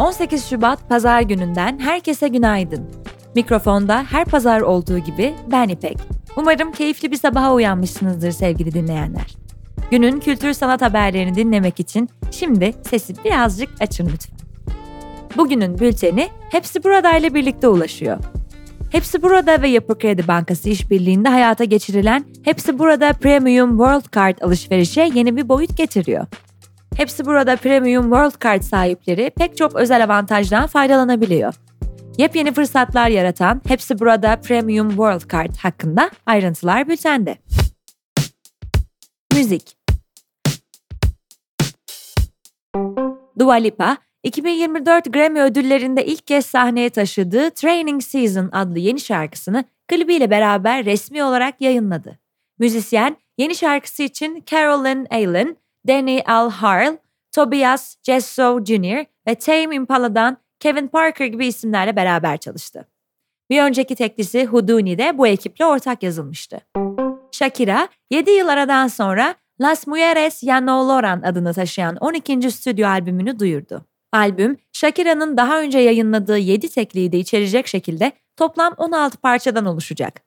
18 Şubat Pazar gününden herkese günaydın. Mikrofonda her pazar olduğu gibi ben İpek. Umarım keyifli bir sabaha uyanmışsınızdır sevgili dinleyenler. Günün kültür sanat haberlerini dinlemek için şimdi sesi birazcık açın lütfen. Bugünün bülteni Hepsi Burada ile birlikte ulaşıyor. Hepsi Burada ve Yapı Kredi Bankası işbirliğinde hayata geçirilen Hepsi Burada Premium World Card alışverişe yeni bir boyut getiriyor. Hepsi Burada Premium World Card sahipleri pek çok özel avantajdan faydalanabiliyor. Yepyeni fırsatlar yaratan Hepsi Burada Premium World Card hakkında ayrıntılar bültende. Müzik Dua Lipa, 2024 Grammy ödüllerinde ilk kez sahneye taşıdığı Training Season adlı yeni şarkısını klibiyle beraber resmi olarak yayınladı. Müzisyen yeni şarkısı için Carolyn Allen, Danny Al Harl, Tobias Jesso Jr. ve Tame Impala'dan Kevin Parker gibi isimlerle beraber çalıştı. Bir önceki teklisi Houdini de bu ekiple ortak yazılmıştı. Shakira, 7 yıl aradan sonra Las Mujeres Ya No Loran adını taşıyan 12. stüdyo albümünü duyurdu. Albüm, Shakira'nın daha önce yayınladığı 7 tekliği de içerecek şekilde toplam 16 parçadan oluşacak.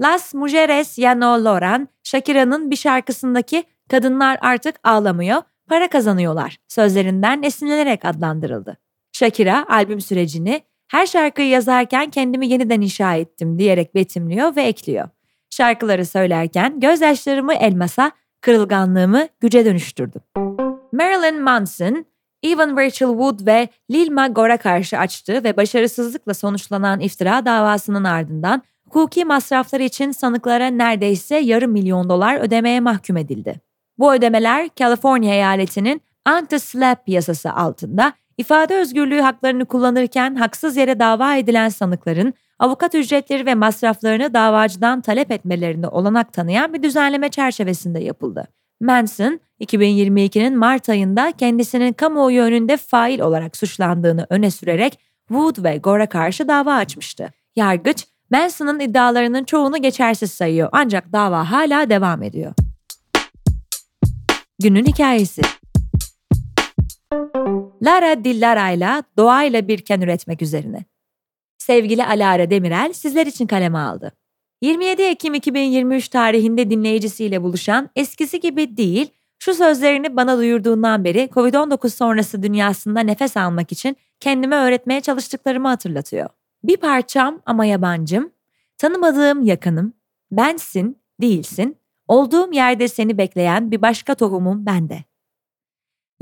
Las Mujeres Ya No Loran, Shakira'nın bir şarkısındaki kadınlar artık ağlamıyor, para kazanıyorlar sözlerinden esinlenerek adlandırıldı. Shakira albüm sürecini her şarkıyı yazarken kendimi yeniden inşa ettim diyerek betimliyor ve ekliyor. Şarkıları söylerken gözyaşlarımı elmasa, kırılganlığımı güce dönüştürdüm. Marilyn Manson, Evan Rachel Wood ve Lil Magor'a karşı açtığı ve başarısızlıkla sonuçlanan iftira davasının ardından hukuki masraflar için sanıklara neredeyse yarım milyon dolar ödemeye mahkum edildi. Bu ödemeler Kaliforniya eyaletinin anti-SLAPP yasası altında ifade özgürlüğü haklarını kullanırken haksız yere dava edilen sanıkların avukat ücretleri ve masraflarını davacıdan talep etmelerine olanak tanıyan bir düzenleme çerçevesinde yapıldı. Manson, 2022'nin Mart ayında kendisinin kamuoyu önünde fail olarak suçlandığını öne sürerek Wood ve Gore'a karşı dava açmıştı. Yargıç, Manson'ın iddialarının çoğunu geçersiz sayıyor ancak dava hala devam ediyor. Günün hikayesi Lara Dillara ile doğayla birken üretmek üzerine. Sevgili Alara Demirel sizler için kaleme aldı. 27 Ekim 2023 tarihinde dinleyicisiyle buluşan eskisi gibi değil, şu sözlerini bana duyurduğundan beri Covid-19 sonrası dünyasında nefes almak için kendime öğretmeye çalıştıklarımı hatırlatıyor. Bir parçam ama yabancım, tanımadığım yakınım, bensin, değilsin, olduğum yerde seni bekleyen bir başka tohumum bende.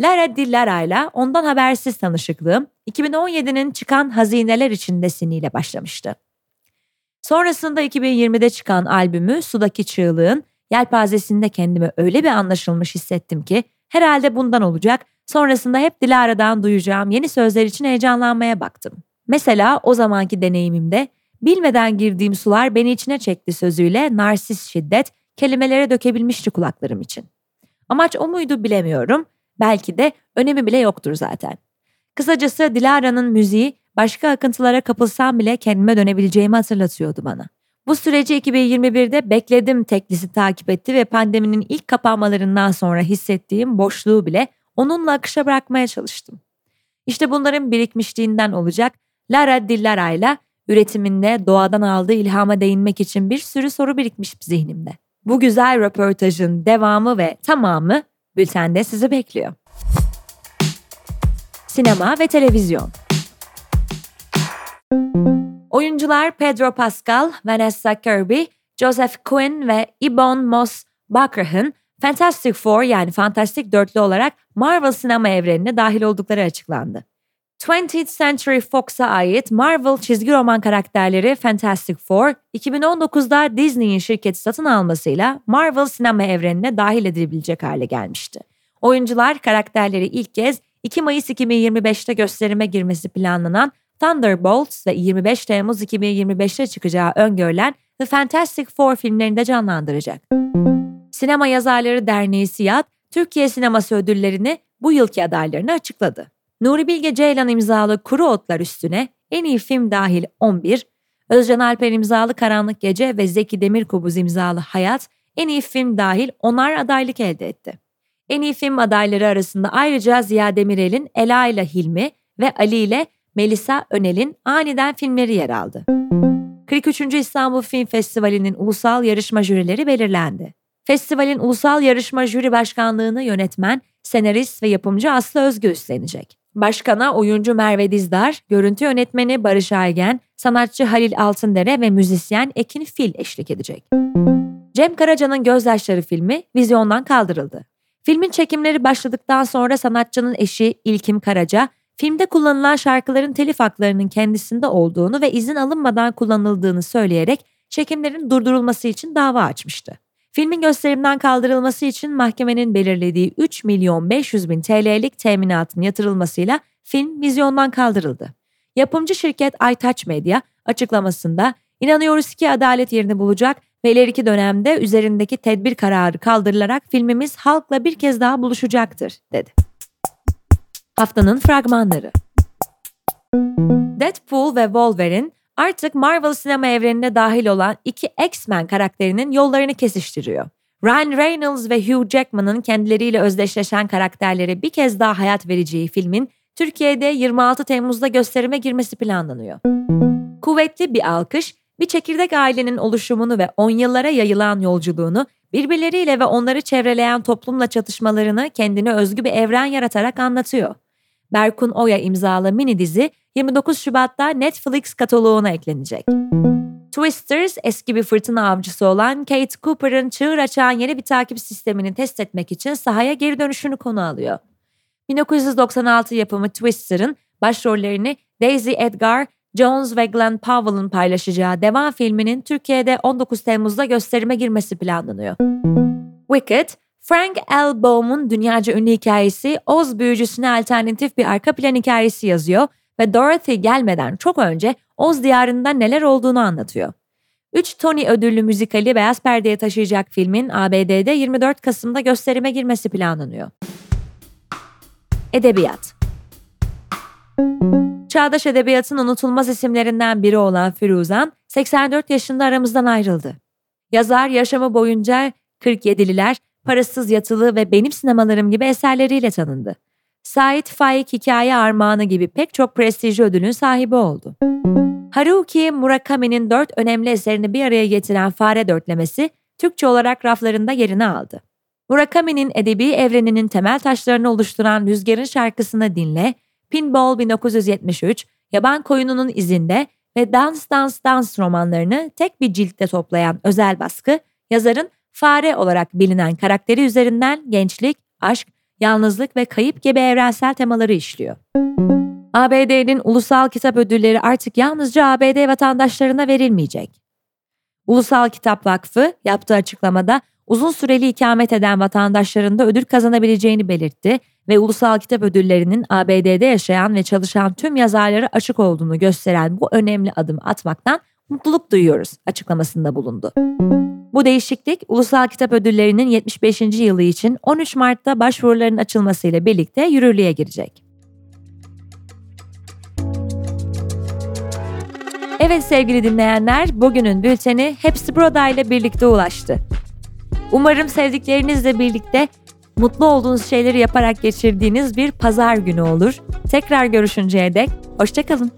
Lara Di Lara ile ondan habersiz tanışıklığım 2017'nin çıkan Hazineler içindesiniyle başlamıştı. Sonrasında 2020'de çıkan albümü Sudaki Çığlığın yelpazesinde kendimi öyle bir anlaşılmış hissettim ki herhalde bundan olacak. Sonrasında hep Dilara'dan duyacağım yeni sözler için heyecanlanmaya baktım. Mesela o zamanki deneyimimde bilmeden girdiğim sular beni içine çekti sözüyle narsis şiddet kelimelere dökebilmişti kulaklarım için. Amaç o muydu bilemiyorum. Belki de önemi bile yoktur zaten. Kısacası Dilara'nın müziği başka akıntılara kapılsam bile kendime dönebileceğimi hatırlatıyordu bana. Bu süreci 2021'de bekledim teklisi takip etti ve pandeminin ilk kapanmalarından sonra hissettiğim boşluğu bile onunla akışa bırakmaya çalıştım. İşte bunların birikmişliğinden olacak Lara Dillara ile üretiminde doğadan aldığı ilhama değinmek için bir sürü soru birikmiş zihnimde. Bu güzel röportajın devamı ve tamamı bültende sizi bekliyor. Sinema ve televizyon Oyuncular Pedro Pascal, Vanessa Kirby, Joseph Quinn ve Ibon Moss Bachrach'ın Fantastic Four yani Fantastik Dörtlü olarak Marvel sinema evrenine dahil oldukları açıklandı. 20th Century Fox'a ait Marvel çizgi roman karakterleri Fantastic Four, 2019'da Disney'in şirketi satın almasıyla Marvel sinema evrenine dahil edilebilecek hale gelmişti. Oyuncular karakterleri ilk kez 2 Mayıs 2025'te gösterime girmesi planlanan Thunderbolts ve 25 Temmuz 2025'te çıkacağı öngörülen The Fantastic Four filmlerinde canlandıracak. Sinema Yazarları Derneği Siyat, Türkiye Sineması ödüllerini bu yılki adaylarını açıkladı. Nuri Bilge Ceylan imzalı Kuru Otlar üstüne en iyi film dahil 11, Özcan Alper imzalı Karanlık Gece ve Zeki Demirkubuz imzalı Hayat en iyi film dahil onar adaylık elde etti. En iyi film adayları arasında ayrıca Ziya Demirel'in Ela ile Hilmi ve Ali ile Melisa Önel'in aniden filmleri yer aldı. 43. İstanbul Film Festivali'nin ulusal yarışma jürileri belirlendi. Festivalin ulusal yarışma jüri başkanlığını yönetmen, senarist ve yapımcı Aslı Özgü üstlenecek. Başkana oyuncu Merve Dizdar, görüntü yönetmeni Barış Aygen, sanatçı Halil Altındere ve müzisyen Ekin Fil eşlik edecek. Cem Karaca'nın Gözyaşları filmi vizyondan kaldırıldı. Filmin çekimleri başladıktan sonra sanatçının eşi İlkim Karaca, filmde kullanılan şarkıların telif haklarının kendisinde olduğunu ve izin alınmadan kullanıldığını söyleyerek çekimlerin durdurulması için dava açmıştı. Filmin gösterimden kaldırılması için mahkemenin belirlediği 3 milyon 500 bin TL'lik teminatın yatırılmasıyla film vizyondan kaldırıldı. Yapımcı şirket Aytaç Medya açıklamasında inanıyoruz ki adalet yerini bulacak ve ileriki dönemde üzerindeki tedbir kararı kaldırılarak filmimiz halkla bir kez daha buluşacaktır, dedi. Haftanın fragmanları Deadpool ve Wolverine artık Marvel sinema evrenine dahil olan iki X-Men karakterinin yollarını kesiştiriyor. Ryan Reynolds ve Hugh Jackman'ın kendileriyle özdeşleşen karakterlere bir kez daha hayat vereceği filmin Türkiye'de 26 Temmuz'da gösterime girmesi planlanıyor. Kuvvetli bir alkış, bir çekirdek ailenin oluşumunu ve on yıllara yayılan yolculuğunu, birbirleriyle ve onları çevreleyen toplumla çatışmalarını kendine özgü bir evren yaratarak anlatıyor. Berkun Oya imzalı mini dizi 29 Şubat'ta Netflix kataloğuna eklenecek. Twisters eski bir fırtına avcısı olan Kate Cooper'ın çığır açan yeni bir takip sistemini test etmek için sahaya geri dönüşünü konu alıyor. 1996 yapımı Twister'ın başrollerini Daisy Edgar, Jones ve Glenn Powell'ın paylaşacağı devam filminin Türkiye'de 19 Temmuz'da gösterime girmesi planlanıyor. Wicked, Frank L. Baum'un dünyaca ünlü hikayesi Oz büyücüsüne alternatif bir arka plan hikayesi yazıyor ve Dorothy gelmeden çok önce Oz diyarında neler olduğunu anlatıyor. 3 Tony ödüllü müzikali beyaz perdeye taşıyacak filmin ABD'de 24 Kasım'da gösterime girmesi planlanıyor. Edebiyat Çağdaş edebiyatın unutulmaz isimlerinden biri olan Firuzan, 84 yaşında aramızdan ayrıldı. Yazar yaşamı boyunca 47'liler, Parasız Yatılı ve Benim Sinemalarım gibi eserleriyle tanındı. Sait Faik Hikaye Armağanı gibi pek çok prestijli ödülün sahibi oldu. Haruki Murakami'nin dört önemli eserini bir araya getiren Fare Dörtlemesi, Türkçe olarak raflarında yerini aldı. Murakami'nin edebi evreninin temel taşlarını oluşturan Rüzgar'ın şarkısını dinle, Pinball 1973, Yaban Koyununun izinde ve Dans Dans Dans romanlarını tek bir ciltte toplayan özel baskı, yazarın fare olarak bilinen karakteri üzerinden gençlik, aşk, yalnızlık ve kayıp gibi evrensel temaları işliyor. ABD'nin ulusal kitap ödülleri artık yalnızca ABD vatandaşlarına verilmeyecek. Ulusal Kitap Vakfı yaptığı açıklamada uzun süreli ikamet eden vatandaşların da ödül kazanabileceğini belirtti ve ulusal kitap ödüllerinin ABD'de yaşayan ve çalışan tüm yazarlara açık olduğunu gösteren bu önemli adımı atmaktan mutluluk duyuyoruz açıklamasında bulundu. Bu değişiklik Ulusal Kitap Ödülleri'nin 75. yılı için 13 Mart'ta başvuruların açılmasıyla birlikte yürürlüğe girecek. Evet sevgili dinleyenler, bugünün bülteni hepsi burada ile birlikte ulaştı. Umarım sevdiklerinizle birlikte mutlu olduğunuz şeyleri yaparak geçirdiğiniz bir pazar günü olur. Tekrar görüşünceye dek hoşçakalın.